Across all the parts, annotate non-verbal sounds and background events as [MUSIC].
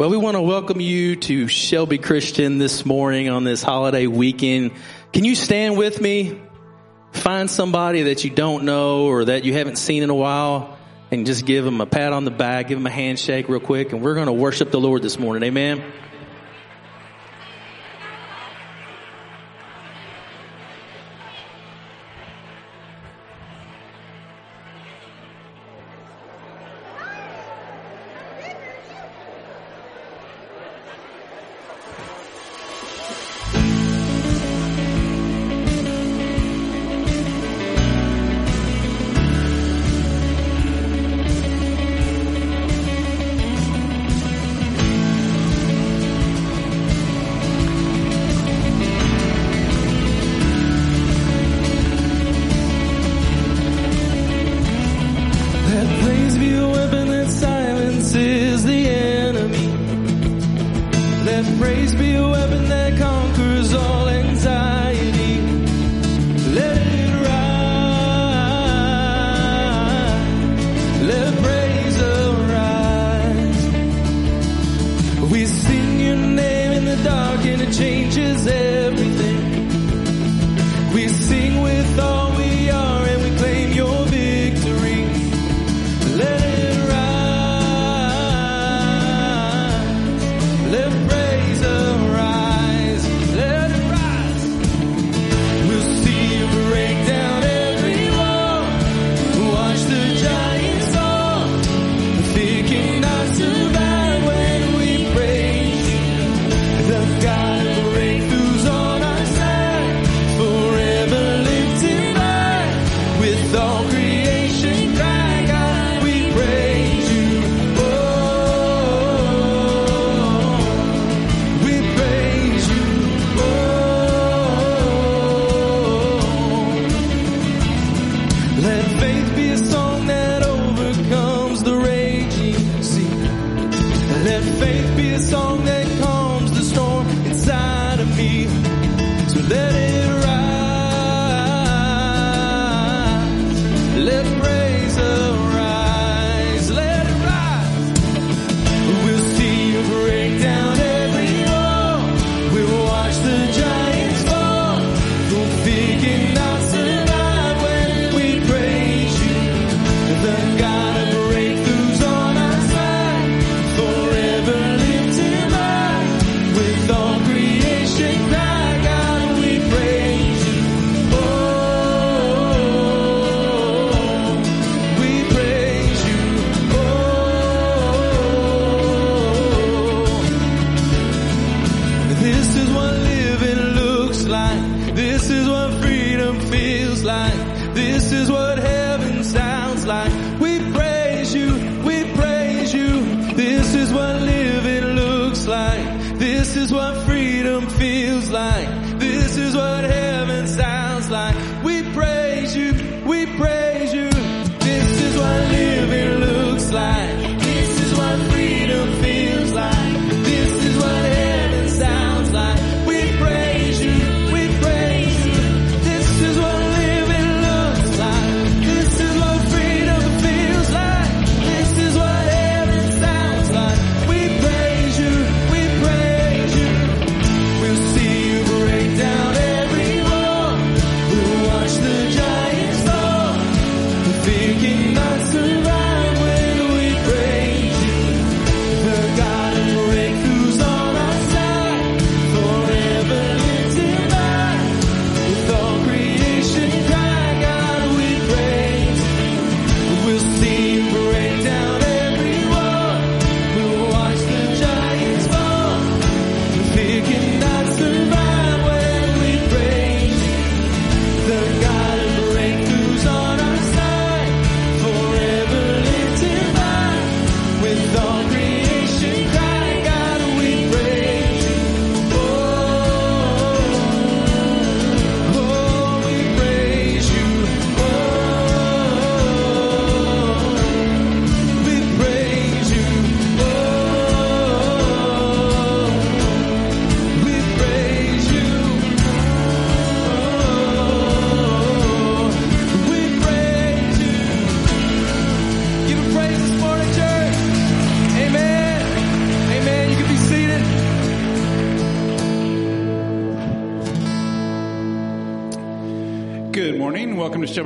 Well, we want to welcome you to Shelby Christian this morning on this holiday weekend. Can you stand with me? Find somebody that you don't know or that you haven't seen in a while and just give them a pat on the back, give them a handshake real quick, and we're going to worship the Lord this morning. Amen.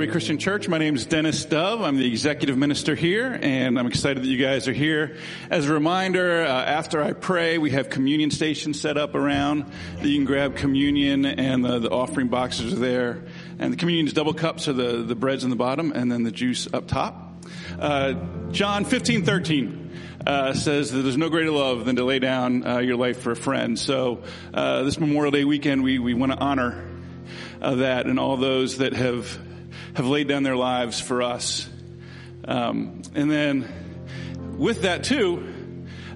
Christian Church. My name is Dennis Dove. I'm the executive minister here, and I'm excited that you guys are here. As a reminder, uh, after I pray, we have communion stations set up around that you can grab communion, and the, the offering boxes are there. And the communion's double cups are the, the breads in the bottom, and then the juice up top. Uh, John 15, 13. Uh, says that there's no greater love than to lay down uh, your life for a friend. So uh, this Memorial Day weekend, we, we want to honor uh, that and all those that have have laid down their lives for us. Um, and then with that too,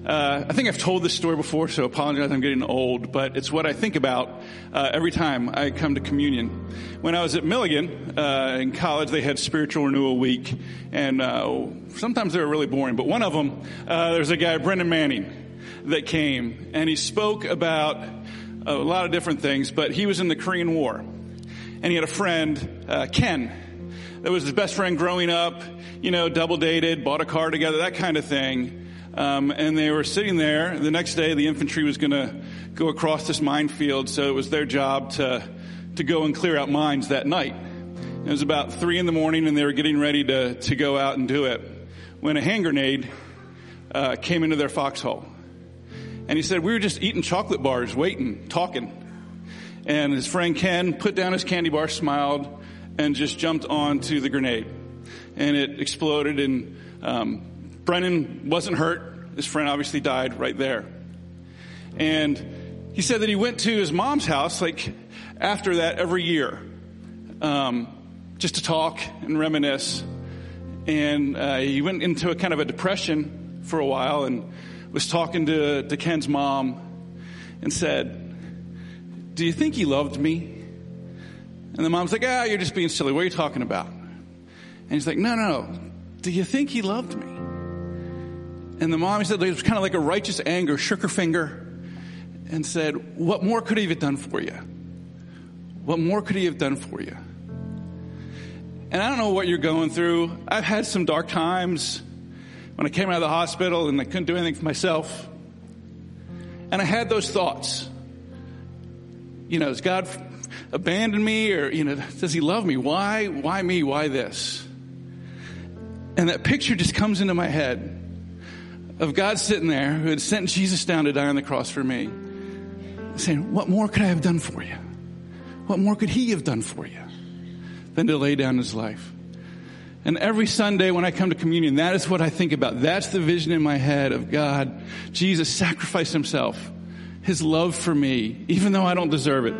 uh, I think I've told this story before, so apologize. I'm getting old, but it's what I think about uh, every time I come to communion. When I was at Milligan uh, in college, they had spiritual renewal week, and uh, sometimes they were really boring. But one of them, uh, there's a guy, Brennan Manning, that came, and he spoke about a lot of different things. But he was in the Korean War, and he had a friend, uh, Ken, that was his best friend growing up. You know, double dated, bought a car together, that kind of thing. Um, and they were sitting there. The next day, the infantry was going to go across this minefield, so it was their job to to go and clear out mines that night. It was about three in the morning, and they were getting ready to to go out and do it when a hand grenade uh, came into their foxhole. And he said, "We were just eating chocolate bars, waiting, talking." And his friend Ken put down his candy bar, smiled, and just jumped onto the grenade, and it exploded and. Um, Brennan wasn't hurt. His friend obviously died right there. And he said that he went to his mom's house, like, after that every year, um, just to talk and reminisce. And uh, he went into a kind of a depression for a while and was talking to, to Ken's mom and said, Do you think he loved me? And the mom's like, Ah, you're just being silly. What are you talking about? And he's like, No, no. Do you think he loved me? And the mom, he said, it was kind of like a righteous anger, shook her finger and said, What more could he have done for you? What more could he have done for you? And I don't know what you're going through. I've had some dark times when I came out of the hospital and I couldn't do anything for myself. And I had those thoughts. You know, has God abandoned me or, you know, does he love me? Why? Why me? Why this? And that picture just comes into my head of God sitting there who had sent Jesus down to die on the cross for me, saying, What more could I have done for you? What more could He have done for you than to lay down His life? And every Sunday when I come to communion, that is what I think about. That's the vision in my head of God. Jesus sacrificed Himself, His love for me, even though I don't deserve it.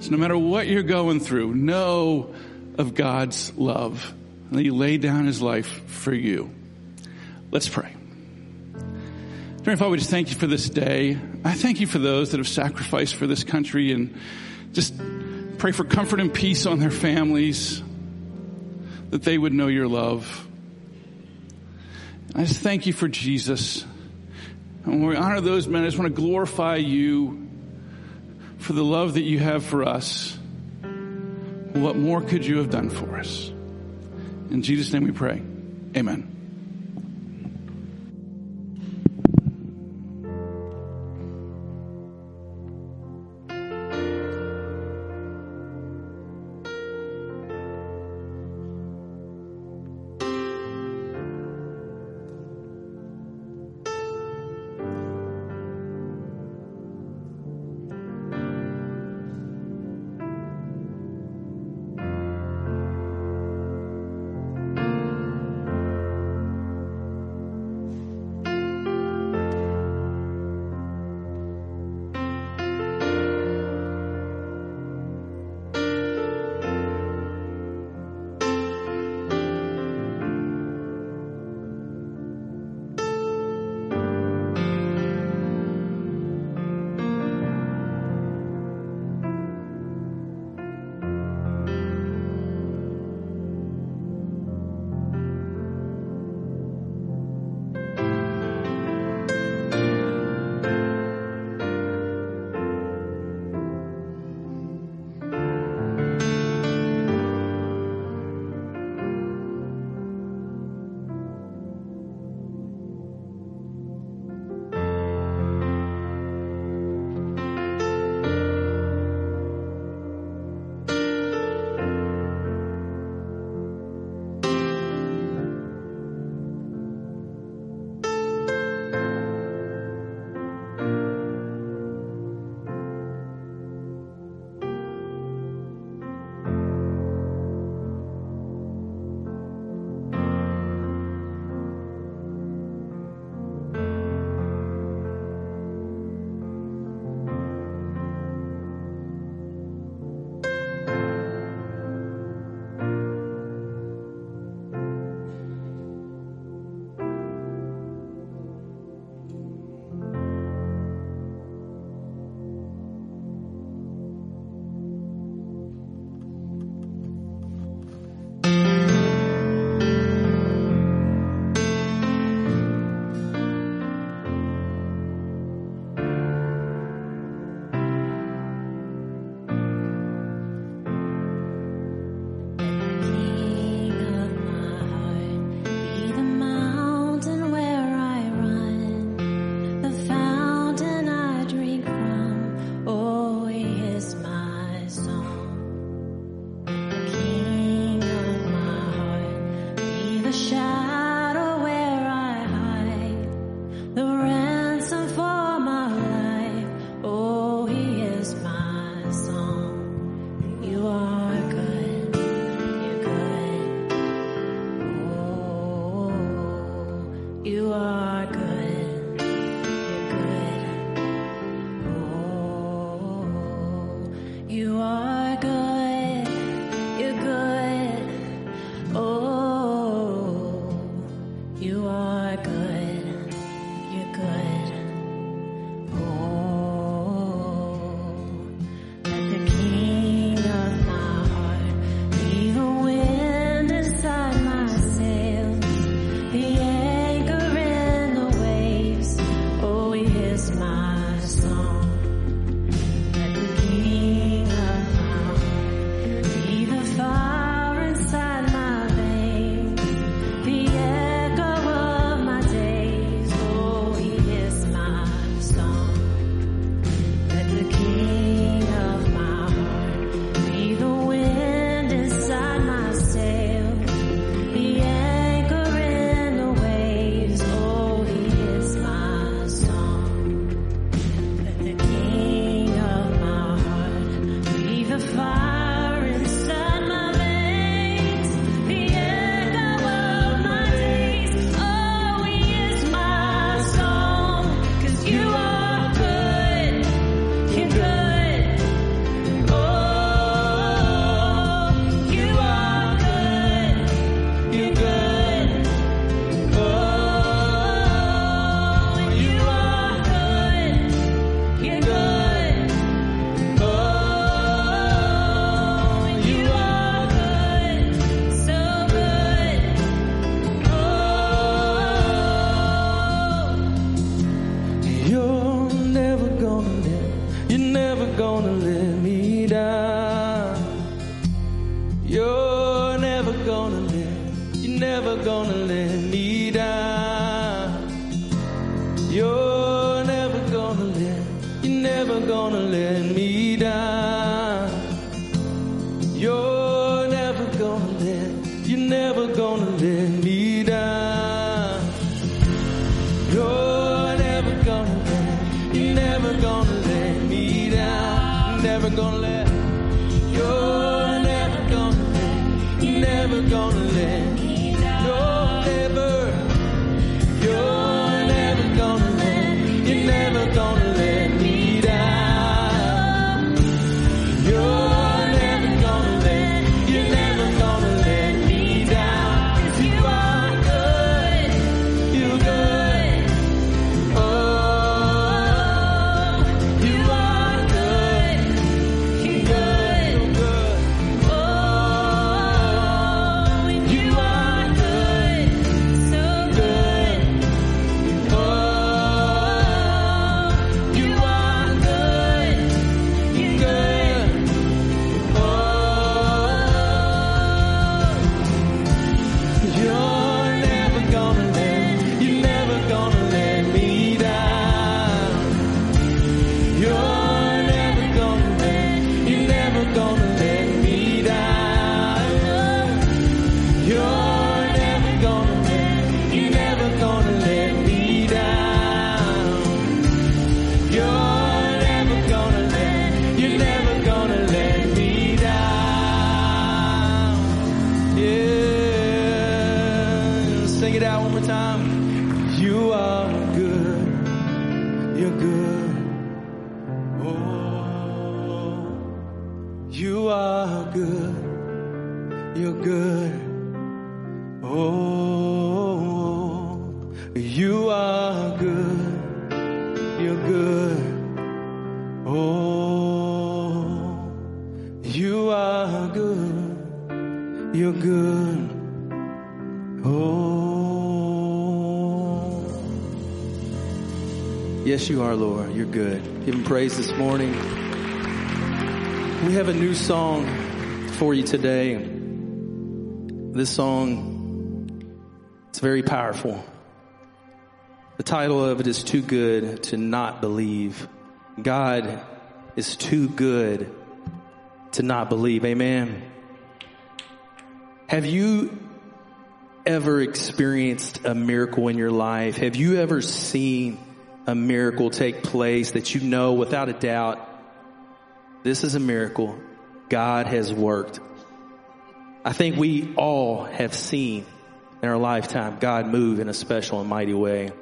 So no matter what you're going through, know of God's love. And that He laid down His life for you. Let's pray. Dear Father, we just thank you for this day. I thank you for those that have sacrificed for this country and just pray for comfort and peace on their families, that they would know your love. I just thank you for Jesus. And when we honor those men, I just want to glorify you for the love that you have for us. What more could you have done for us? In Jesus' name we pray. Amen. You are, Lord. You're good. Give him praise this morning. We have a new song for you today. This song, it's very powerful. The title of it is Too Good to Not Believe. God is too good to not believe. Amen. Have you ever experienced a miracle in your life? Have you ever seen a miracle take place that you know without a doubt this is a miracle God has worked? I think we all have seen in our lifetime God move in a special and mighty way.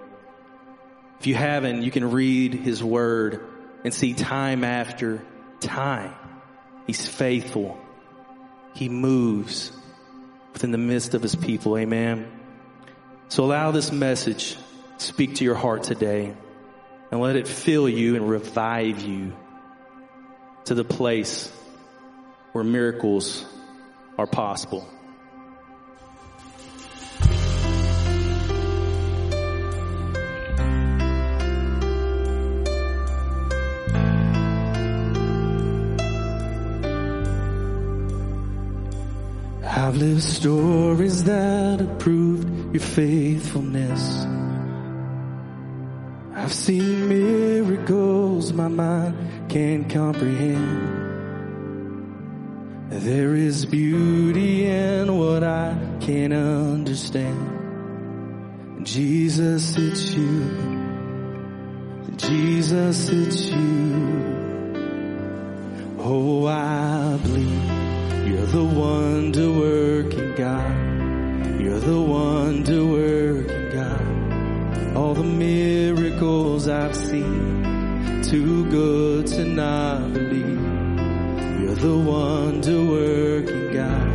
If you haven't, you can read his word and see time after time. He's faithful. He moves within the midst of his people. Amen. So allow this message speak to your heart today and let it fill you and revive you to the place where miracles are possible. I've lived stories that have proved your faithfulness. I've seen miracles my mind can't comprehend. There is beauty in what I can't understand. Jesus, it's you. Jesus, it's you. Oh, I believe you're the wonder working God. You're the wonder working. All the miracles I've seen, too good to not believe. You're the wonder working God.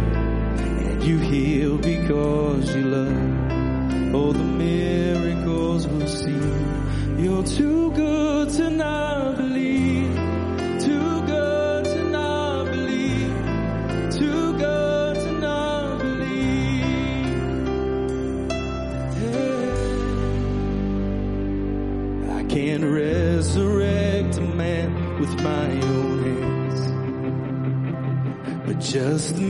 And you heal because you love. All the miracles we'll see. You're too good to not just the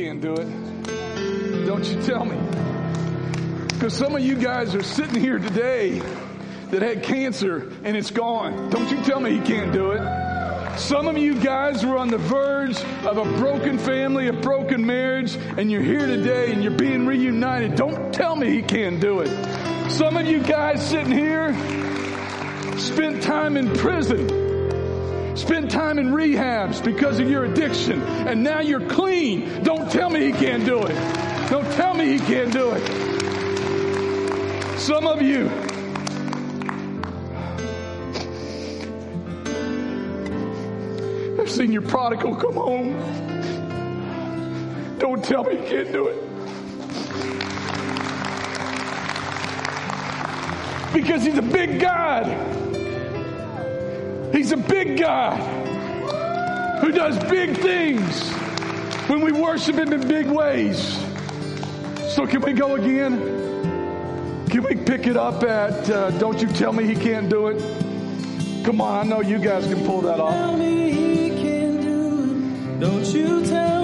can't do it. Don't you tell me. Because some of you guys are sitting here today that had cancer and it's gone. Don't you tell me he can't do it. Some of you guys were on the verge of a broken family, a broken marriage, and you're here today and you're being reunited. Don't tell me he can't do it. Some of you guys sitting here spent time in prison spent time in rehabs because of your addiction, and now you're clean. Don't tell me he can't do it. Don't tell me he can't do it. Some of you, I've seen your prodigal come home. Don't tell me he can't do it. Because he's a big God. He's a big God who does big things when we worship Him in big ways. So, can we go again? Can we pick it up at uh, Don't You Tell Me He Can't Do It? Come on, I know you guys can pull that off. Don't you tell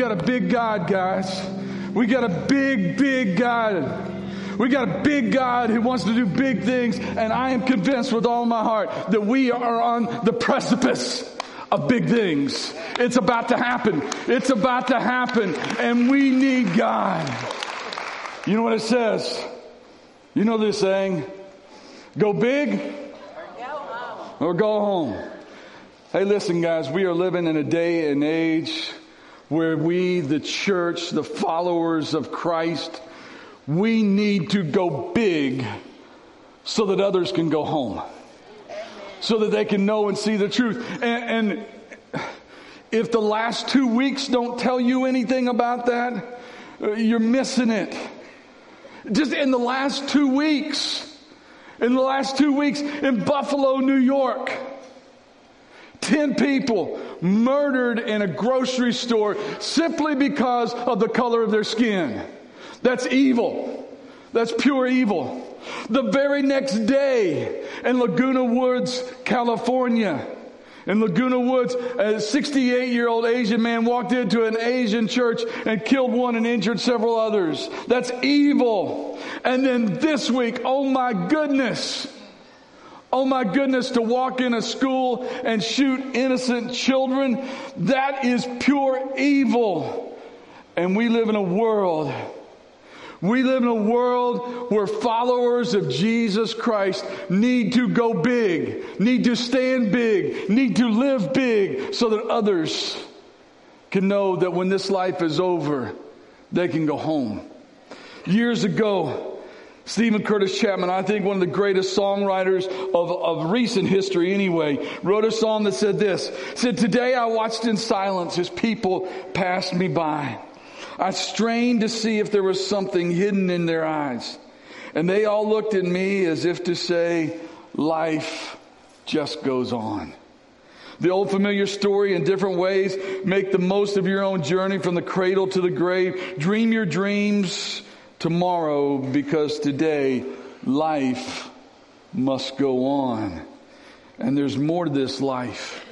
got a big God, guys. We got a big, big God. We got a big God who wants to do big things, and I am convinced with all my heart that we are on the precipice of big things. It's about to happen. It's about to happen, and we need God. You know what it says? You know this saying go big or go home. Hey, listen, guys, we are living in a day and age where we, the church, the followers of Christ, we need to go big so that others can go home. So that they can know and see the truth. And, and if the last two weeks don't tell you anything about that, uh, you're missing it. Just in the last two weeks, in the last two weeks in Buffalo, New York, 10 people murdered in a grocery store simply because of the color of their skin. That's evil. That's pure evil. The very next day in Laguna Woods, California, in Laguna Woods, a 68 year old Asian man walked into an Asian church and killed one and injured several others. That's evil. And then this week, oh my goodness, Oh my goodness, to walk in a school and shoot innocent children, that is pure evil. And we live in a world, we live in a world where followers of Jesus Christ need to go big, need to stand big, need to live big so that others can know that when this life is over, they can go home. Years ago, Steven Curtis Chapman, I think one of the greatest songwriters of, of recent history anyway, wrote a song that said this, said, today I watched in silence as people passed me by. I strained to see if there was something hidden in their eyes. And they all looked at me as if to say, life just goes on. The old familiar story in different ways. Make the most of your own journey from the cradle to the grave. Dream your dreams tomorrow because today life must go on. And there's more to this life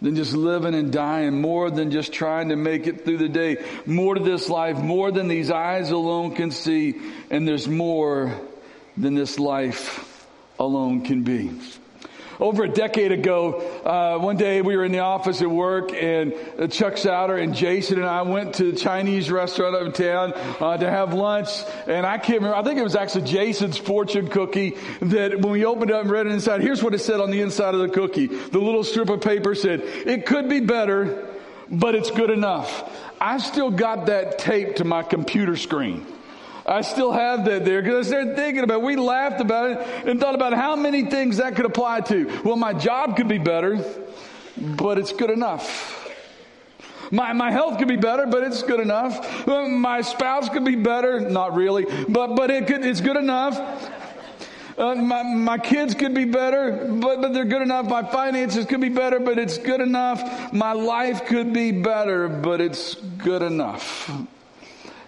than just living and dying, more than just trying to make it through the day, more to this life, more than these eyes alone can see, and there's more than this life alone can be. Over a decade ago, uh, one day we were in the office at work, and Chuck Souter and Jason and I went to the Chinese restaurant up in town uh, to have lunch. And I can't remember. I think it was actually Jason's fortune cookie that when we opened up and read it inside, here's what it said on the inside of the cookie. The little strip of paper said, "It could be better, but it's good enough." I still got that taped to my computer screen. I still have that there because I started thinking about it. We laughed about it and thought about how many things that could apply to. Well, my job could be better, but it's good enough. My, my health could be better, but it's good enough. My spouse could be better, not really, but, but it could, it's good enough. Uh, my, my kids could be better, but, but they're good enough. My finances could be better, but it's good enough. My life could be better, but it's good enough.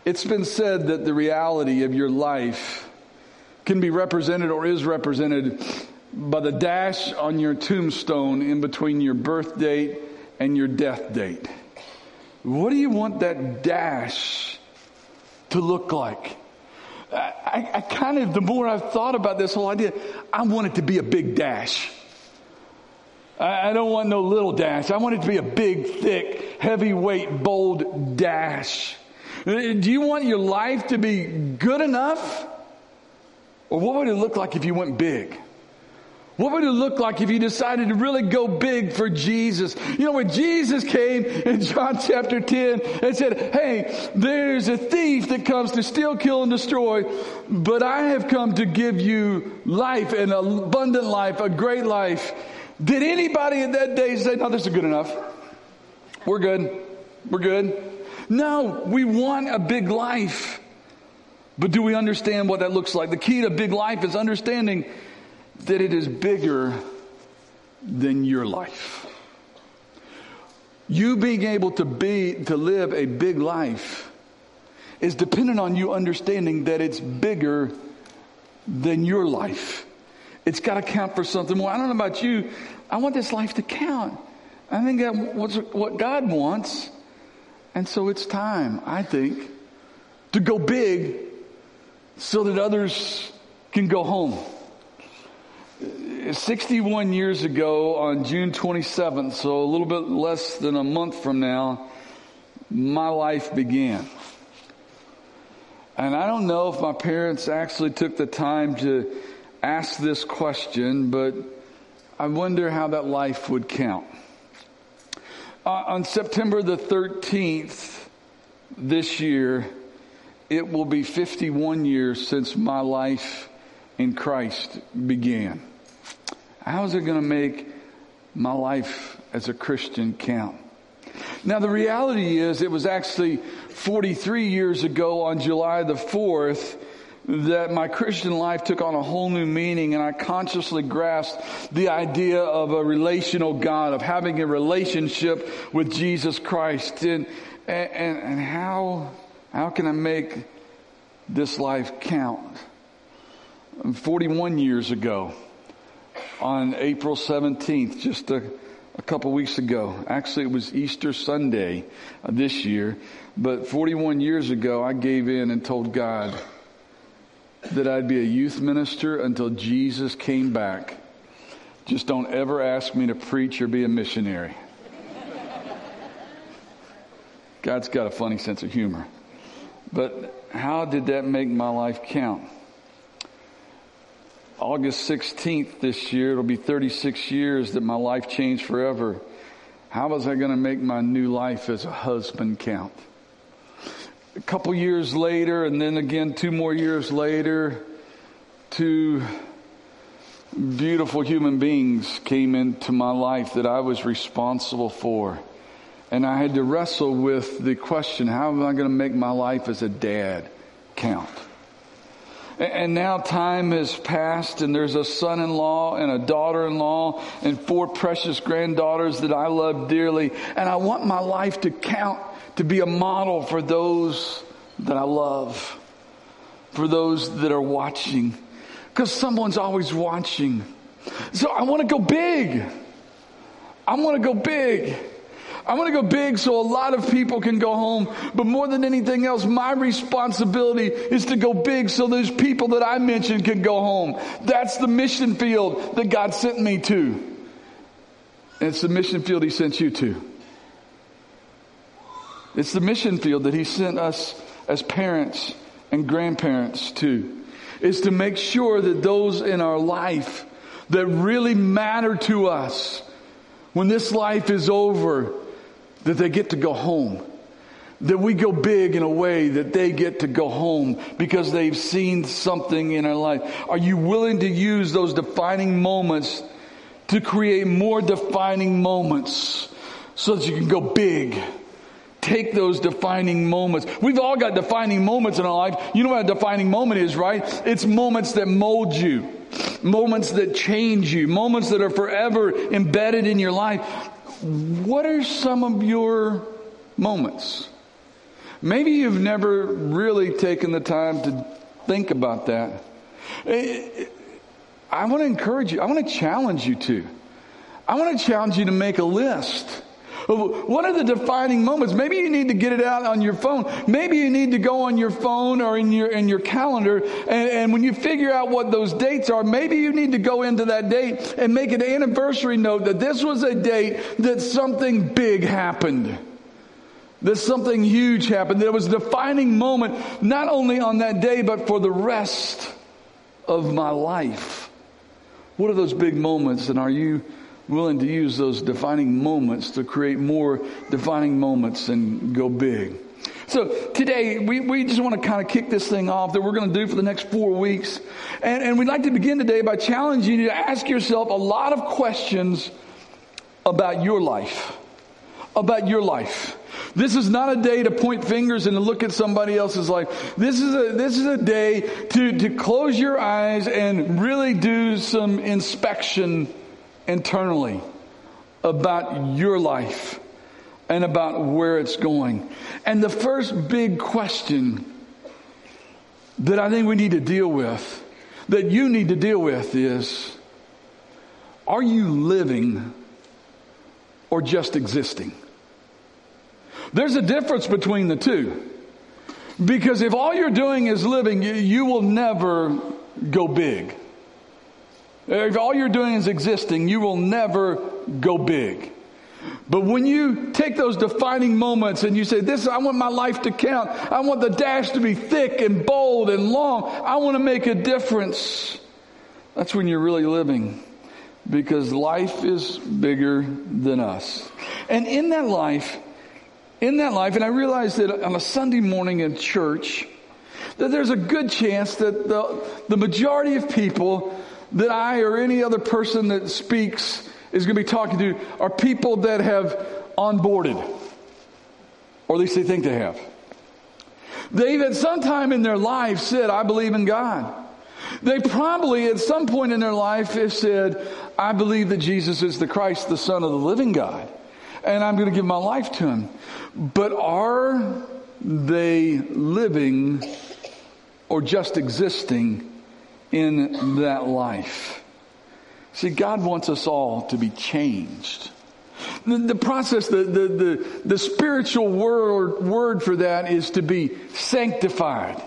It's been said that the reality of your life can be represented or is represented by the dash on your tombstone in between your birth date and your death date. What do you want that dash to look like? I, I kind of, the more I've thought about this whole idea, I want it to be a big dash. I, I don't want no little dash. I want it to be a big, thick, heavyweight, bold dash. Do you want your life to be good enough? Or what would it look like if you went big? What would it look like if you decided to really go big for Jesus? You know, when Jesus came in [LAUGHS] John chapter 10 and said, Hey, there's a thief that comes to steal, kill, and destroy, but I have come to give you life, an abundant life, a great life. Did anybody in that day say, No, this is good enough? We're good. We're good. No, we want a big life. But do we understand what that looks like? The key to big life is understanding that it is bigger than your life. You being able to be, to live a big life is dependent on you understanding that it's bigger than your life. It's got to count for something more. I don't know about you. I want this life to count. I think that what God wants. And so it's time, I think, to go big so that others can go home. 61 years ago on June 27th, so a little bit less than a month from now, my life began. And I don't know if my parents actually took the time to ask this question, but I wonder how that life would count. Uh, on September the 13th this year, it will be 51 years since my life in Christ began. How is it going to make my life as a Christian count? Now, the reality is, it was actually 43 years ago on July the 4th that my Christian life took on a whole new meaning and I consciously grasped the idea of a relational God, of having a relationship with Jesus Christ. And, and, and how, how can I make this life count? 41 years ago, on April 17th, just a, a couple weeks ago. Actually, it was Easter Sunday uh, this year, but 41 years ago, I gave in and told God that I'd be a youth minister until Jesus came back. Just don't ever ask me to preach or be a missionary. God's got a funny sense of humor. But how did that make my life count? August 16th this year, it'll be 36 years that my life changed forever. How was I going to make my new life as a husband count? A couple years later, and then again two more years later, two beautiful human beings came into my life that I was responsible for. And I had to wrestle with the question, how am I going to make my life as a dad count? And now time has passed and there's a son-in-law and a daughter-in-law and four precious granddaughters that I love dearly. And I want my life to count, to be a model for those that I love, for those that are watching. Because someone's always watching. So I want to go big. I want to go big. I want to go big so a lot of people can go home. But more than anything else, my responsibility is to go big so those people that I mentioned can go home. That's the mission field that God sent me to. And it's the mission field He sent you to. It's the mission field that He sent us as parents and grandparents to. Is to make sure that those in our life that really matter to us, when this life is over, that they get to go home. That we go big in a way that they get to go home because they've seen something in our life. Are you willing to use those defining moments to create more defining moments so that you can go big? Take those defining moments. We've all got defining moments in our life. You know what a defining moment is, right? It's moments that mold you, moments that change you, moments that are forever embedded in your life what are some of your moments? Maybe you've never really taken the time to think about that. Eh, I want to encourage you. I want to challenge you to. I want to challenge you to make a list. What are the defining moments? Maybe you need to get it out on your phone. Maybe you need to go on your phone or in your in your calendar, and, and, when you figure out what those dates are, maybe you need to go into that date and make an anniversary note that this was a date that something big happened. That something huge happened. That it was a defining moment, not only on that day, but for the rest of my life. What are those big moments, and are you willing to use those defining moments to create more defining moments and go big. So today we, we just want to kind of kick this thing off that we're going to do for the next four weeks. And, and we'd like to begin today by challenging you to ask yourself a lot of questions about your life. About your life. This is not a day to point fingers and to look at somebody else's life. This is a, this is a day to, to close your eyes and really do some inspection internally about your life and about where it's going. And the first big question that I think we need to deal with, that you need to deal with is, are you living or just existing? There's a difference between the two. Because if all you're doing is living, you, you will never go big. If all you're doing is existing, you will never go big. But when you take those defining moments and you say, this, I want my life to count. I want the dash to be thick and bold and long. I want to make a difference. That's when you're really living because life is bigger than us. And in that life, in that life, and I realized that on a Sunday morning in church, that there's a good chance that the, the majority of people that I or any other person that speaks is going to be talking to are people that have onboarded, or at least they think they have. They've at some time in their life said, I believe in God. They probably at some point in their life have said, I believe that Jesus is the Christ, the Son of the living God, and I'm going to give my life to Him. But are they living or just existing in that life? See, God wants us all to be changed. The, the process, the, the, the, the spiritual word, word for that is to be sanctified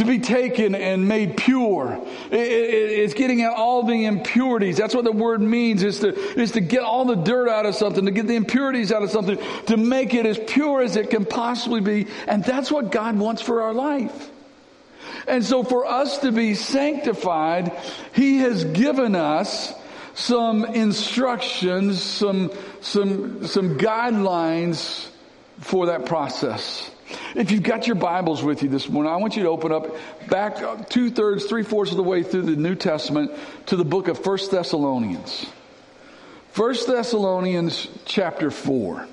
to be taken and made pure. It, it, it's getting out all the impurities. That's what the word means is to, is to get all the dirt out of something, to get the impurities out of something, to make it as pure as it can possibly be. And that's what God wants for our life. And so for us to be sanctified, He has given us some instructions, some, some, some guidelines for that process. If you've got your Bibles with you this morning, I want you to open up back two thirds, three fourths of the way through the New Testament to the book of First Thessalonians. First Thessalonians chapter four.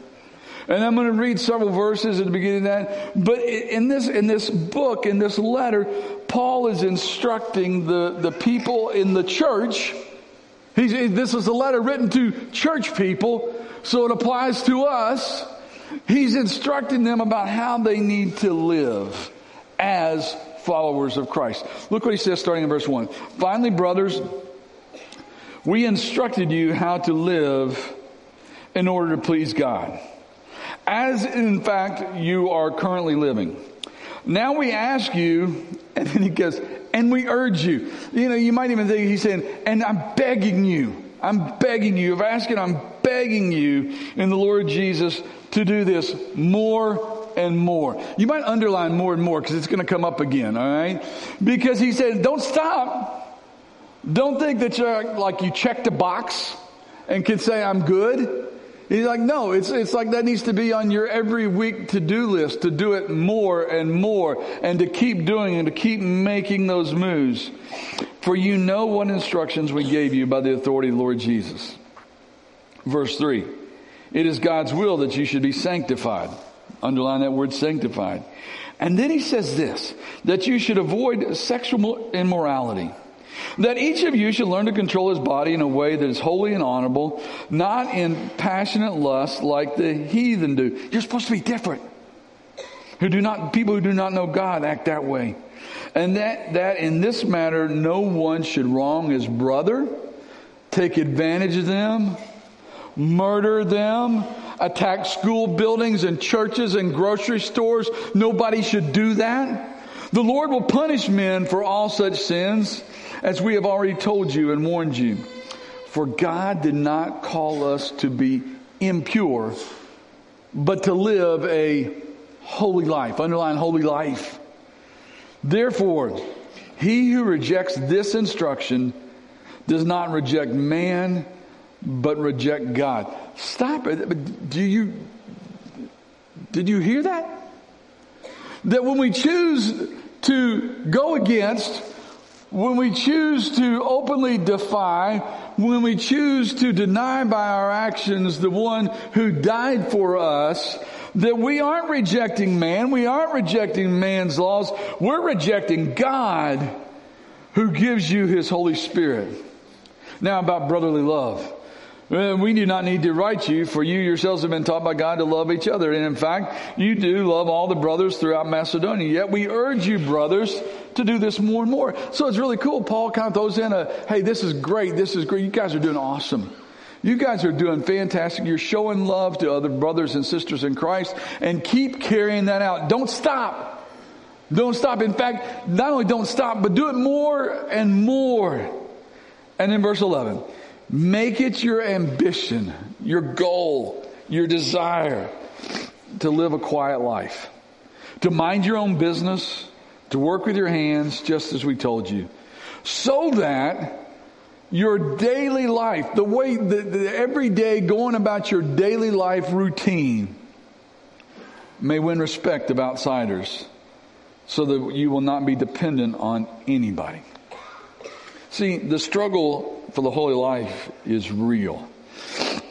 And I'm going to read several verses at the beginning of that. But in this, in this book, in this letter, Paul is instructing the, the people in the church. He's, this is a letter written to church people, so it applies to us. He's instructing them about how they need to live as followers of Christ. Look what he says starting in verse 1. Finally, brothers, we instructed you how to live in order to please God, as in fact you are currently living. Now we ask you, and then he goes, and we urge you. You know, you might even think he's saying, and I'm begging you. I'm begging you. If asking, I'm begging you in the Lord Jesus to do this more and more. You might underline more and more because it's going to come up again, all right? Because he said, don't stop. Don't think that you're like you checked a box and can say, I'm good. He's like, no, it's, it's like that needs to be on your every week to do list to do it more and more and to keep doing and to keep making those moves. For you know what instructions we gave you by the authority of the Lord Jesus. Verse 3 It is God's will that you should be sanctified. Underline that word sanctified. And then he says this that you should avoid sexual immorality. That each of you should learn to control his body in a way that is holy and honorable, not in passionate lust like the heathen do. You're supposed to be different. Who do not, people who do not know God act that way. And that, that in this matter, no one should wrong his brother, take advantage of them, murder them, attack school buildings and churches and grocery stores. Nobody should do that. The Lord will punish men for all such sins, as we have already told you and warned you. For God did not call us to be impure, but to live a holy life. Underline holy life. Therefore, he who rejects this instruction does not reject man, but reject God. Stop it. Do you, did you hear that? That when we choose to go against, when we choose to openly defy, when we choose to deny by our actions the one who died for us, that we aren't rejecting man, we aren't rejecting man's laws, we're rejecting God who gives you his Holy Spirit. Now about brotherly love. We do not need to write you, for you yourselves have been taught by God to love each other. And in fact, you do love all the brothers throughout Macedonia. Yet we urge you, brothers, to do this more and more. So it's really cool. Paul kind of throws in a, hey, this is great. This is great. You guys are doing awesome. You guys are doing fantastic. You're showing love to other brothers and sisters in Christ and keep carrying that out. Don't stop. Don't stop. In fact, not only don't stop, but do it more and more. And in verse 11, make it your ambition, your goal, your desire to live a quiet life, to mind your own business, to work with your hands, just as we told you, so that your daily life, the way, the everyday going about your daily life routine may win respect of outsiders so that you will not be dependent on anybody. See, the struggle for the holy life is real.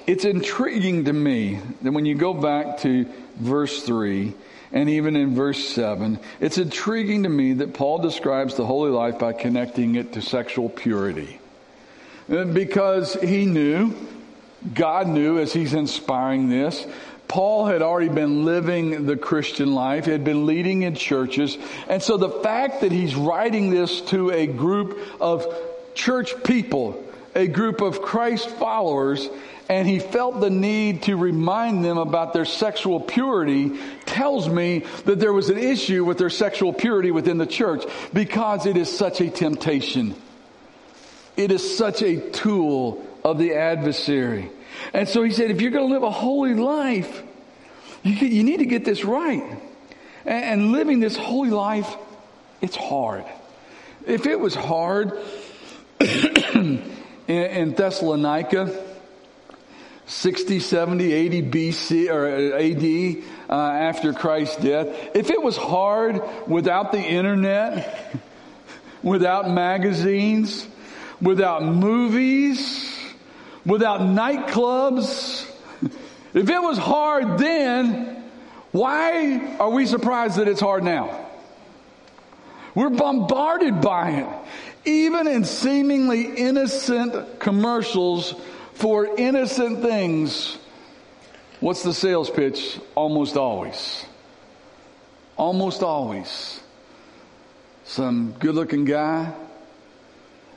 It's intriguing to me that when you go back to verse 3 and even in verse 7, it's intriguing to me that Paul describes the holy life by connecting it to sexual purity. Uh, because he knew, God knew as he's inspiring this, Paul had already been living the Christian life, had been leading in churches, and so the fact that he's writing this to a group of church people, a group of Christ followers, and he felt the need to remind them about their sexual purity tells me that there was an issue with their sexual purity within the church because it is such a temptation. It is such a tool of the adversary. And so he said, if you're going to live a holy life, you, need to get this right. And living this holy life, it's hard. If it was hard [CLEARS THROAT] in, Thessalonica, 60, 70, 80 BC or AD uh, after Christ's death, if it was hard without the internet, without magazines, without movies, without nightclubs, if it was hard then, why are we surprised that it's hard now? We're bombarded by it. Even in seemingly innocent commercials for innocent things, what's the sales pitch? Almost always. Almost always. Some good looking guy.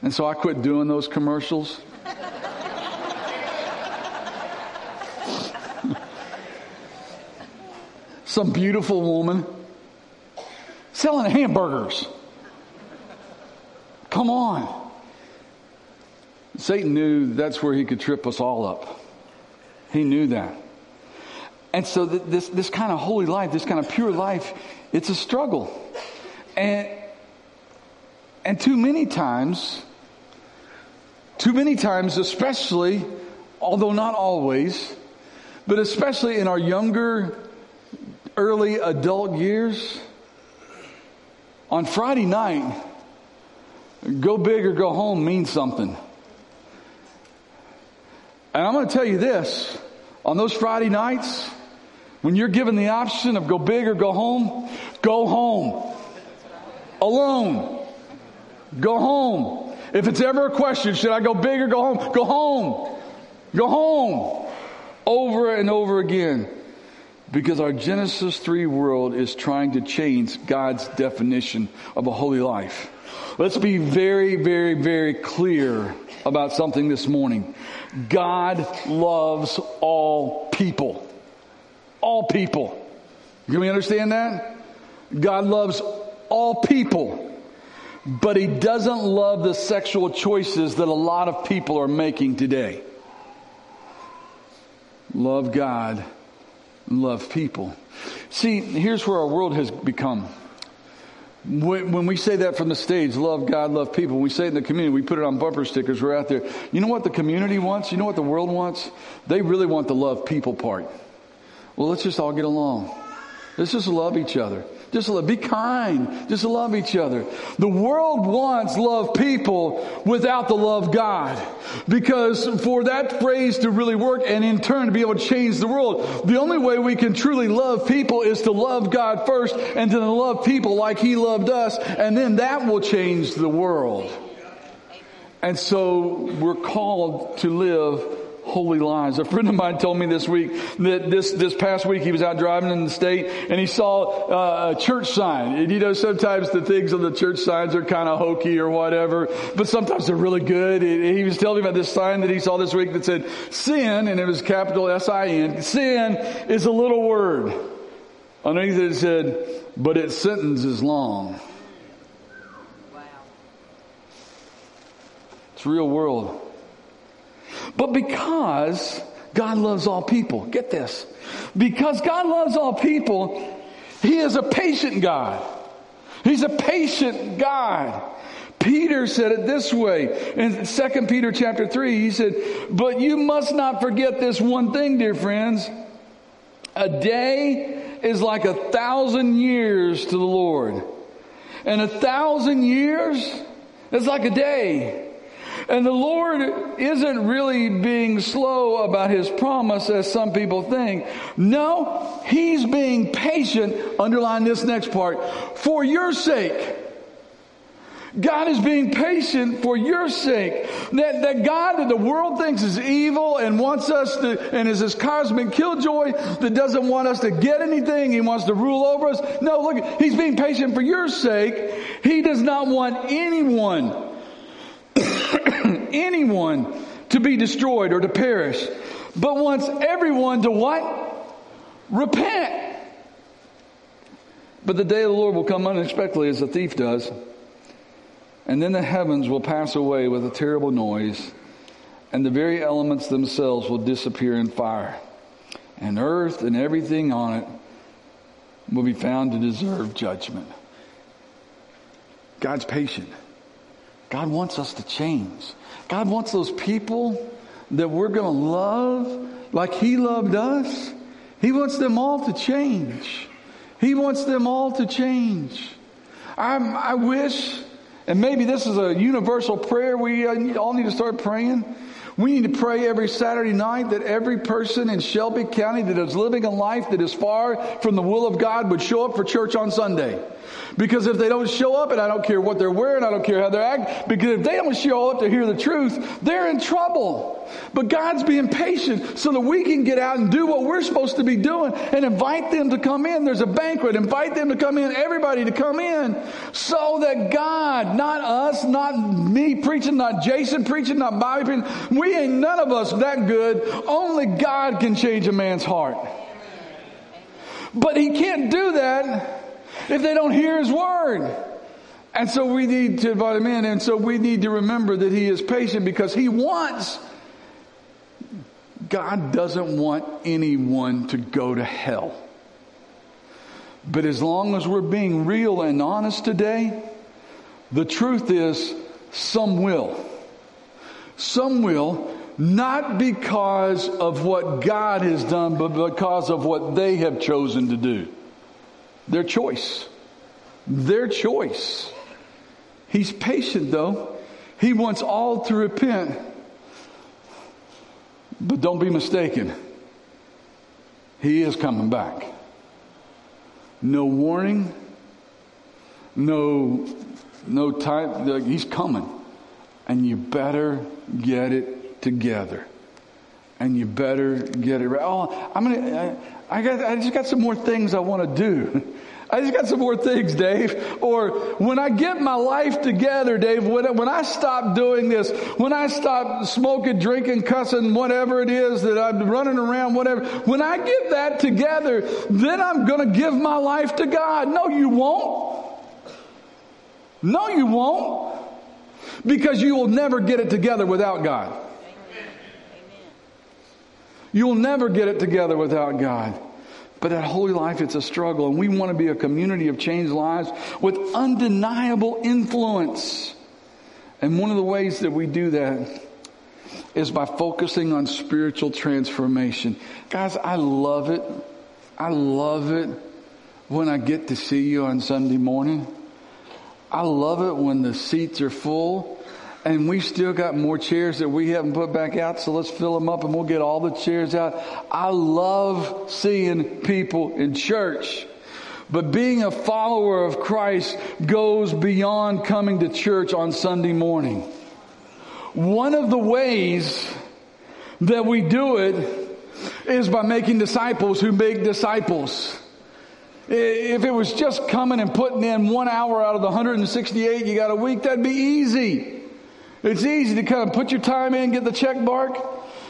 And so I quit doing those commercials. [LAUGHS] Some beautiful woman selling hamburgers. Come on. Satan knew that's where he could trip us all up. He knew that. And so th- this, this kind of holy life, this kind of pure life, it's a struggle. And, and too many times, too many times, especially, although not always, but especially in our younger, early adult years, on Friday night, go big or go home means something. And I'm going to tell you this on those Friday nights, when you're given the option of go big or go home, go home. Alone. Go home. If it's ever a question, should I go big or go home? Go home. Go home. Over and over again. Because our Genesis 3 world is trying to change God's definition of a holy life. Let's be very, very, very clear about something this morning. God loves all people. All people. Can we understand that? God loves all people. But he doesn't love the sexual choices that a lot of people are making today. Love God love people. See, here's where our world has become. When, when we say that from the stage, love God, love people, when we say it in the community, we put it on bumper stickers, we're out there. You know what the community wants? You know what the world wants? They really want the love people part. Well, let's just all get along. Let's just love each other. Just love, be kind. Just love each other. The world wants love people without the love God. Because for that phrase to really work and in turn to be able to change the world, the only way we can truly love people is to love God first and to love people like He loved us and then that will change the world. And so we're called to live holy lives. A friend of mine told me this week that this, this past week he was out driving in the state and he saw uh, a church sign. And you know, sometimes the things on the church signs are kind of hokey or whatever, but sometimes they're really good. And he was telling me about this sign that he saw this week that said sin, and it was capital S-I-N. Sin is a little word. Underneath it, it said, but its sentence is long. Wow. It's real world. But because God loves all people, get this. Because God loves all people, He is a patient God. He's a patient God. Peter said it this way in 2 Peter chapter 3. He said, But you must not forget this one thing, dear friends. A day is like a thousand years to the Lord. And a thousand years is like a day. And the Lord isn't really being slow about His promise as some people think. No, He's being patient, underline this next part, for your sake. God is being patient for your sake. That, that God that the world thinks is evil and wants us to, and is this cosmic killjoy that doesn't want us to get anything. He wants to rule over us. No, look, He's being patient for your sake. He does not want anyone, anyone to be destroyed or to perish, but wants everyone to what? Repent. But the day of the Lord will come unexpectedly as a thief does. And then the heavens will pass away with a terrible noise, and the very elements themselves will disappear in fire. And earth and everything on it will be found to deserve judgment. God's patient. God wants us to change. God wants those people that we're going to love like He loved us. He wants them all to change. He wants them all to change. I'm, I wish and maybe this is a universal prayer we uh, all need to start praying. We need to pray every Saturday night that every person in Shelby County that is living a life that is far from the will of God would show up for church on Sunday. Because if they don't show up, and I don't care what they're wearing, I don't care how they're acting, because if they don't show up to hear the truth, they're in trouble. But God's being patient so that we can get out and do what we're supposed to be doing and invite them to come in. There's a banquet. Invite them to come in, everybody to come in, so that God, not us, not me preaching, not Jason preaching, not Bobby preaching, we ain't none of us that good. Only God can change a man's heart. But He can't do that if they don't hear his word. And so we need to invite him in. And so we need to remember that he is patient because he wants, God doesn't want anyone to go to hell. But as long as we're being real and honest today, the truth is some will. Some will, not because of what God has done, but because of what they have chosen to do. Their choice. Their choice. He's patient though. He wants all to repent. But don't be mistaken. He is coming back. No warning. No, no time. He's coming. And you better get it together. And you better get it right. Oh, I'm gonna, I got, I just got some more things I want to do. I just got some more things, Dave. Or when I get my life together, Dave, when, when I stop doing this, when I stop smoking, drinking, cussing, whatever it is that I'm running around, whatever, when I get that together, then I'm going to give my life to God. No, you won't. No, you won't. Because you will never get it together without God. You'll never get it together without God. But that holy life, it's a struggle. And we want to be a community of changed lives with undeniable influence. And one of the ways that we do that is by focusing on spiritual transformation. Guys, I love it. I love it when I get to see you on Sunday morning. I love it when the seats are full and we still got more chairs that we haven't put back out, so let's fill them up and we'll get all the chairs out. I love seeing people in church. But being a follower of Christ goes beyond coming to church on Sunday morning. One of the ways that we do it is by making disciples who make disciples. If it was just coming and putting in one hour out of the 168 you got a week, that'd be easy. It's easy to kind of put your time in, get the check mark,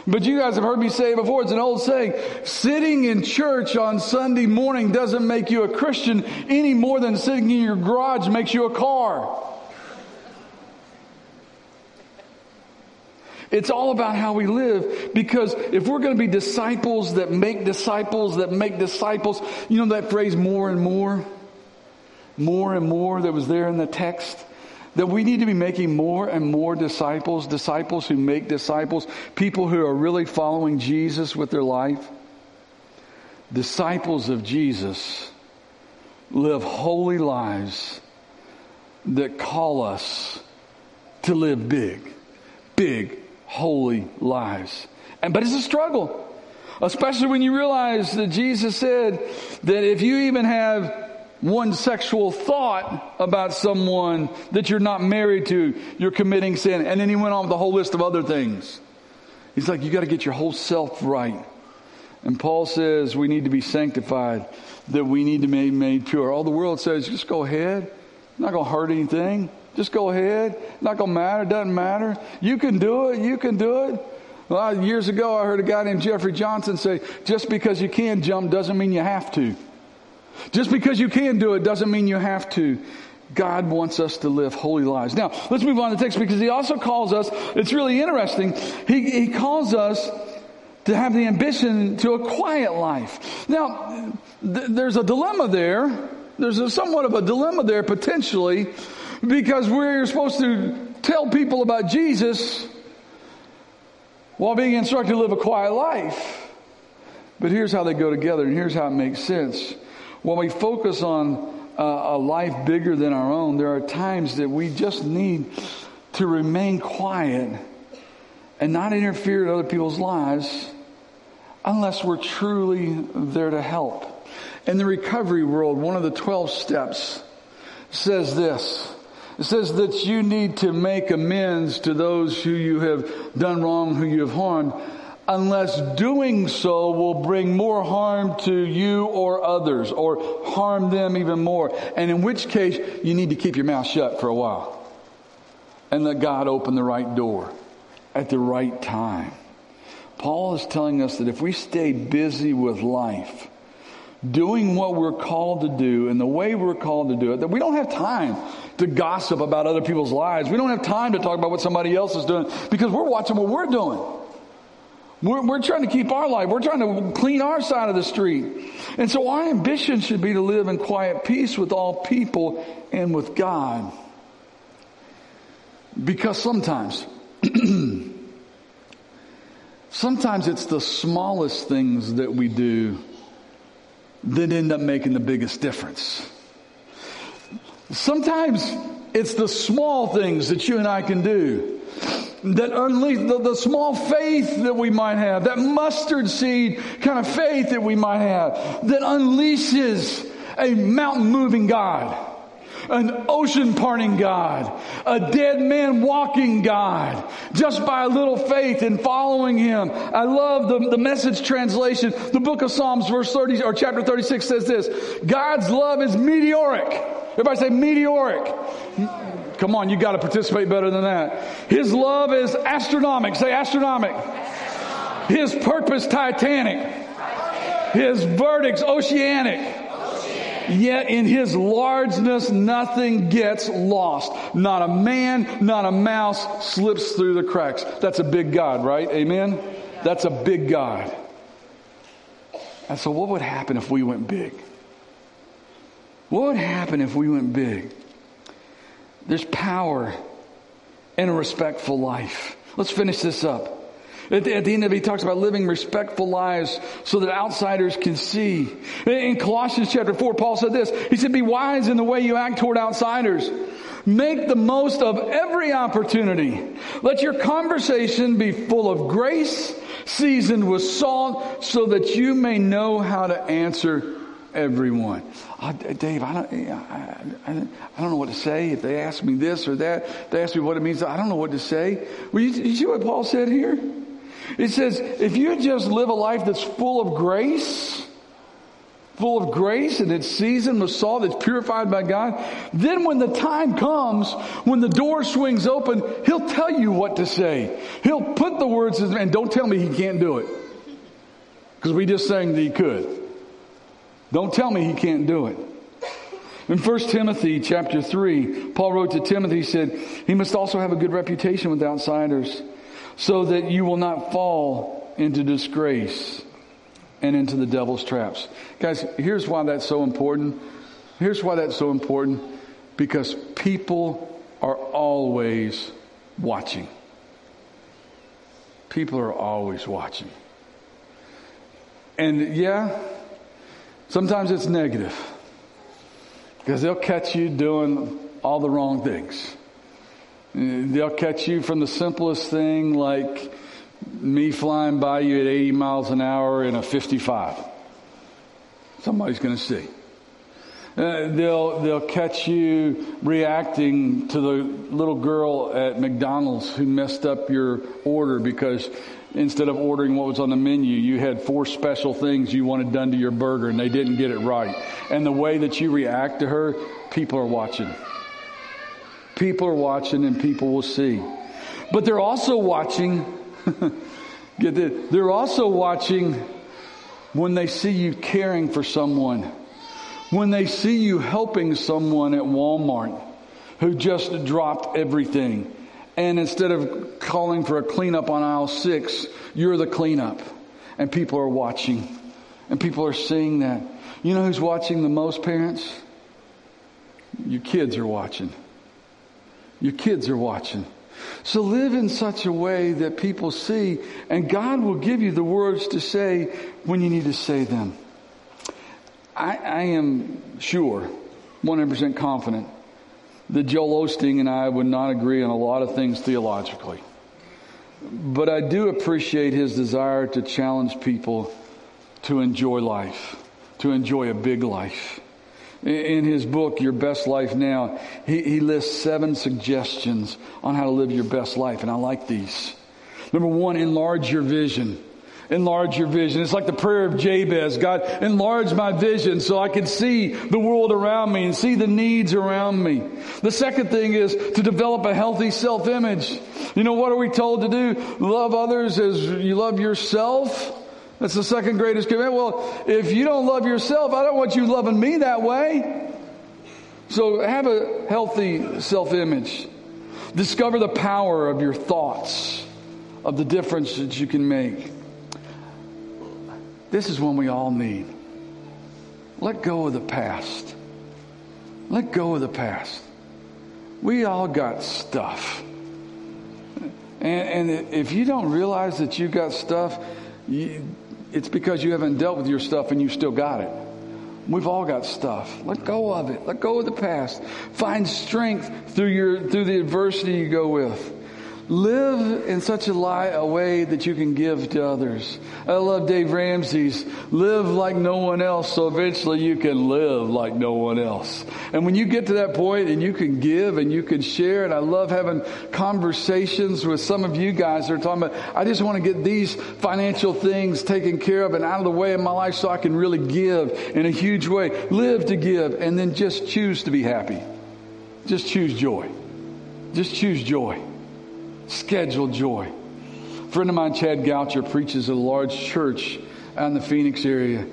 But you guys have heard me say before. It's an old saying. Sitting in church on Sunday morning doesn't make you a Christian any more than sitting in your garage makes you a car. It's all about how we live because if we're going to be disciples that make disciples that make disciples, you know that phrase more and more? More and more that was there in the text? That we need to be making more and more disciples, disciples who make disciples, people who are really following Jesus with their life. Disciples of Jesus live holy lives that call us to live big, big, holy lives. And, but it's a struggle. Especially when you realize that Jesus said that if you even have one sexual thought about someone that you're not married to, you're committing sin. And then he went on with a whole list of other things. He's like, you got to get your whole self right. And Paul says we need to be sanctified, that we need to be made pure. All the world says, just go ahead. Not going to hurt anything. Just go ahead. Not going to matter. Doesn't matter. You can do it. You can do it. Years ago, I heard a guy named Jeffrey Johnson say, just because you can jump doesn't mean you have to. Just because you can do it doesn't mean you have to. God wants us to live holy lives. Now, let's move on to the text because he also calls us, it's really interesting, he, he calls us to have the ambition to a quiet life. Now, th- there's a dilemma there. There's a somewhat of a dilemma there potentially because we're supposed to tell people about Jesus while being instructed to live a quiet life. But here's how they go together and here's how it makes sense. When we focus on uh, a life bigger than our own, there are times that we just need to remain quiet and not interfere in other people's lives unless we're truly there to help. In the recovery world, one of the 12 steps says this. It says that you need to make amends to those who you have done wrong, who you have harmed, unless doing so will bring more harm to you or others, or harm them even more. And in which case, you need to keep your mouth shut for a while. And let God open the right door at the right time. Paul is telling us that if we stay busy with life, doing what we're called to do and the way we're called to do it, that we don't have time to gossip about other people's lives. We don't have time to talk about what somebody else is doing because we're watching what we're doing. We're, we're trying to keep our life. We're trying to clean our side of the street. And so our ambition should be to live in quiet peace with all people and with God. Because sometimes, [CLEARS THROAT] sometimes it's the smallest things that we do that end up making the biggest difference. Sometimes it's the small things that you and I can do that unleash the, the, small faith that we might have, that mustard seed kind of faith that we might have, that unleashes a mountain moving God an ocean parting God, a dead man walking God, just by a little faith and following Him. I love the, the message translation. The book of Psalms, verse 30, or chapter 36 says this, God's love is meteoric. Everybody say meteoric. Come on, you got to participate better than that. His love is astronomic. Say astronomic. His purpose titanic. His verdicts oceanic. Yet in his largeness, nothing gets lost. Not a man, not a mouse slips through the cracks. That's a big God, right? Amen? That's a big God. And so what would happen if we went big? What would happen if we went big? There's power in a respectful life. Let's finish this up. At the, at the, end of it, he talks about living respectful lives so that outsiders can see. In Colossians chapter 4, Paul said this. He said, be wise in the way you act toward outsiders. Make the most of every opportunity. Let your conversation be full of grace, seasoned with salt, so that you may know how to answer everyone. Oh, Dave, I don't, I, I, I, don't know what to say. If they ask me this or that, they ask me what it means. I don't know what to say. Well, you, you see what Paul said here? It says, if you just live a life that's full of grace, full of grace and it's seasoned with salt, it's purified by God. Then when the time comes, when the door swings open, He'll tell you what to say. He'll put the words in, and don't tell me He can't do it. Because we just sang that He could. Don't tell me He can't do it. In 1 Timothy chapter 3, Paul wrote to Timothy, he said, he must also have a good reputation with outsiders so that you will not fall into disgrace and into the devil's traps. Guys, here's why that's so important. Here's why that's so important. Because people are always watching. People are always watching. And yeah, sometimes it's negative. Because they'll catch you doing all the wrong things. They'll catch you from the simplest thing like me flying by you at 80 miles an hour in a 55. Somebody's going to see. Uh, they'll they'll catch you reacting to the little girl at McDonald's who messed up your order because instead of ordering what was on the menu, you had four special things you wanted done to your burger and they didn't get it right. And the way that you react to her, people are watching. People are watching and people will see. But they're also watching, [LAUGHS] get this, they're also watching when they see you caring for someone. When they see you helping someone at Walmart who just dropped everything. And instead of calling for a cleanup on aisle six, you're the cleanup. And people are watching. And people are seeing that. You know who's watching the most, parents? Your kids are watching. Your kids are watching. So live in such a way that people see, and God will give you the words to say when you need to say them. I, I am sure, 100% confident, that Joel Osteen and I would not agree on a lot of things theologically. But I do appreciate his desire to challenge people to enjoy life, to enjoy a big life. In his book, Your Best Life Now, he, he lists seven suggestions on how to live your best life, and I like these. Number one, enlarge your vision. Enlarge your vision. It's like the prayer of Jabez. God, enlarge my vision so I can see the world around me and see the needs around me. The second thing is to develop a healthy self-image. You know, what are we told to do? Love others as you love yourself. That's the second greatest commandment. Well, if you don't love yourself, I don't want you loving me that way. So have a healthy self-image. Discover the power of your thoughts, of the difference that you can make. This is one we all need. Let go of the past. Let go of the past. We all got stuff. And, and if you don't realize that you got stuff, you, it's because you haven't dealt with your stuff and you still got it. We've all got stuff. Let go of it. Let go of the past. Find strength through your through the adversity you go with. Live in such a, lie, a way that you can give to others. I love Dave Ramsey's live like no one else so eventually you can live like no one else. And when you get to that point and you can give and you can share, and I love having conversations with some of you guys that are talking about, I just want to get these financial things taken care of and out of the way in my life so I can really give in a huge way. Live to give and then just choose to be happy. Just choose joy. Just choose joy. Schedule joy. A friend of mine, Chad Goucher, preaches at a large church in the Phoenix area.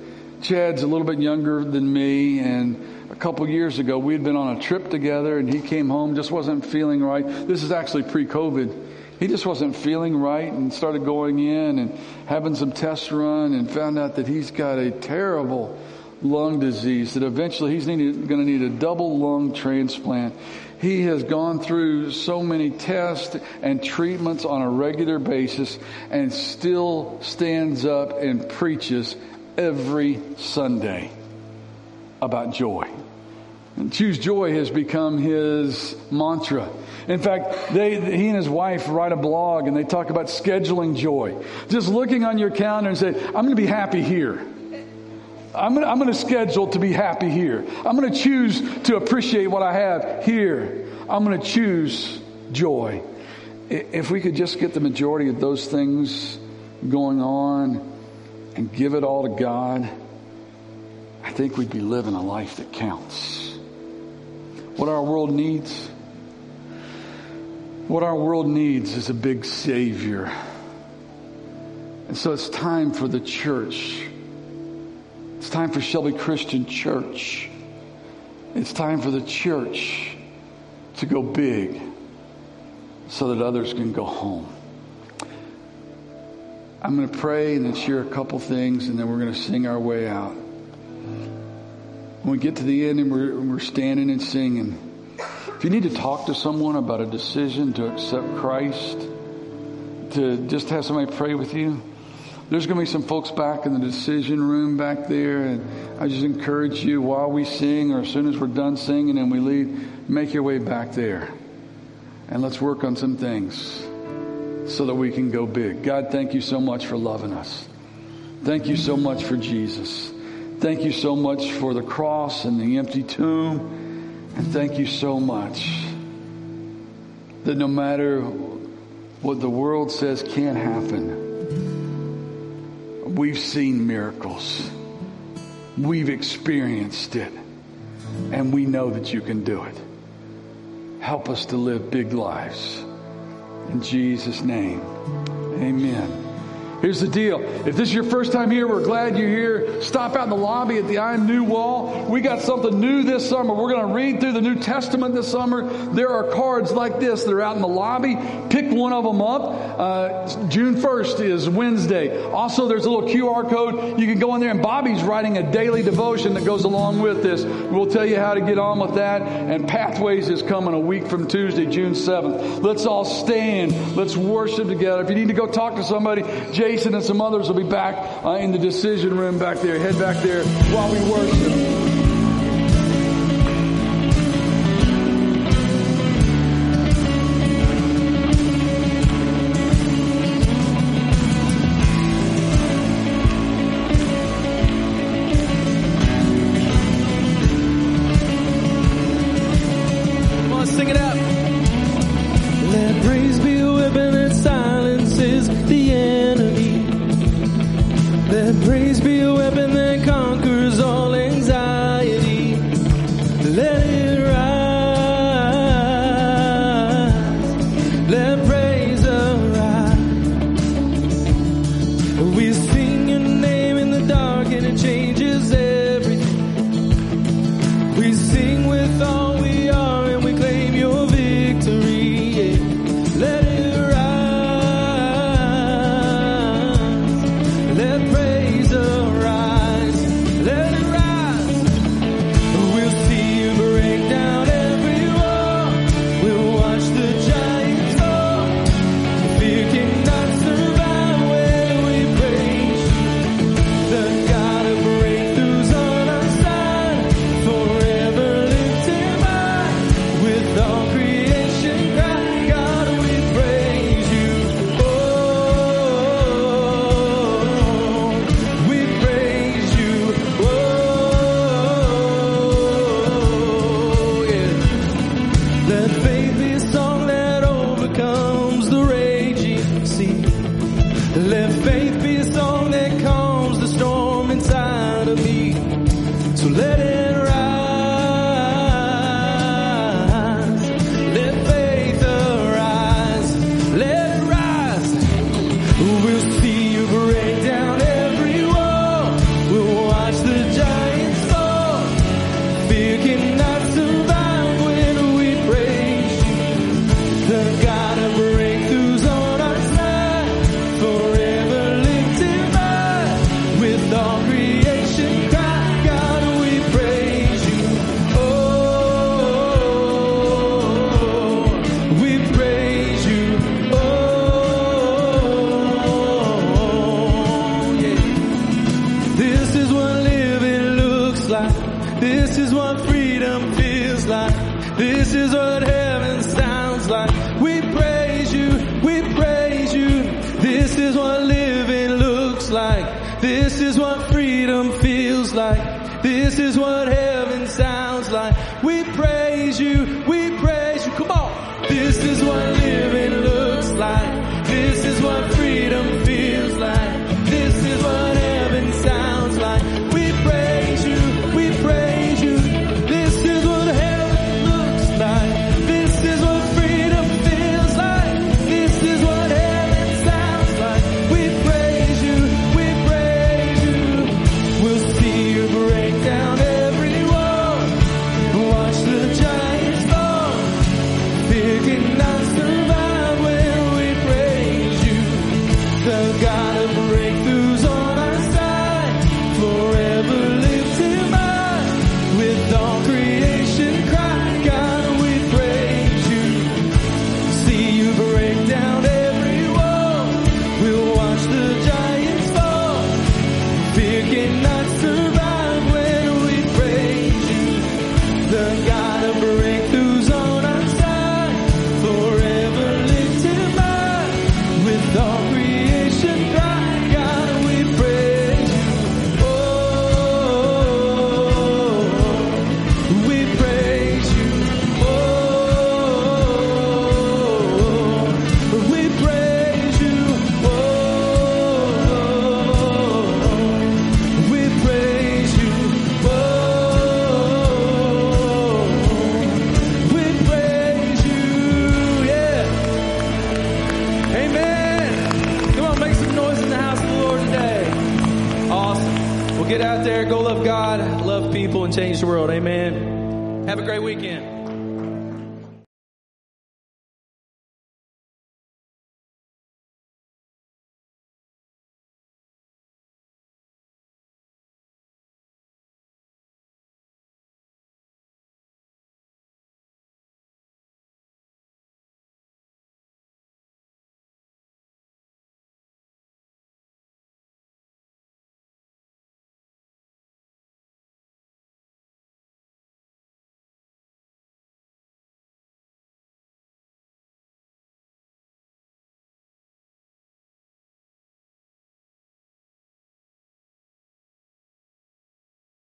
Chad's a little bit younger than me, and a couple years ago, we had been on a trip together, and he came home, just wasn't feeling right. This is actually pre COVID. He just wasn't feeling right and started going in and having some tests run and found out that he's got a terrible lung disease that eventually he's going to need a double lung transplant. He has gone through so many tests and treatments on a regular basis and still stands up and preaches every Sunday about joy. And choose joy has become his mantra. In fact, they, he and his wife write a blog and they talk about scheduling joy. Just looking on your calendar and say, I'm going to be happy here. I'm going, I'm to schedule to be happy here. I'm going to choose to appreciate what I have here. I'm going to choose joy. If we could just get the majority of those things going on and give it all to God, I think we'd be living a life that counts. What our world needs, what our world needs is a big Savior. And so it's time for the church. It's time for Shelby Christian Church. It's time for the church to go big so that others can go home. I'm going to pray and then share a couple things, and then we're going to sing our way out. When we get to the end and we're, we're standing and singing, if you need to talk to someone about a decision to accept Christ, to just have somebody pray with you, there's going to be some folks back in the decision room back there, and I just encourage you while we sing or as soon as we're done singing and we leave, make your way back there. And let's work on some things so that we can go big. God, thank you so much for loving us. Thank you so much for Jesus. Thank you so much for the cross and the empty tomb. And thank you so much that no matter what the world says can't happen, we've seen miracles. We've experienced it. And we know that you can do it. Help us to live big lives. In Jesus' name, amen. Here's the deal. If this is your first time here, we're glad you're here. Stop out in the lobby at the Iron New Wall. We got something new this summer. We're going to read through the New Testament this summer. There are cards like this that are out in the lobby. Pick one of them up. Uh, June 1st is Wednesday. Also, there's a little QR code. You can go in there and Bobby's writing a daily devotion that goes along with this. We'll tell you how to get on with that. And Pathways is coming a week from Tuesday, June 7th. Let's all stand. Let's worship together. If you need to go talk to somebody, Jason and some others will be back uh, in the decision room back there. Head back there while we worship.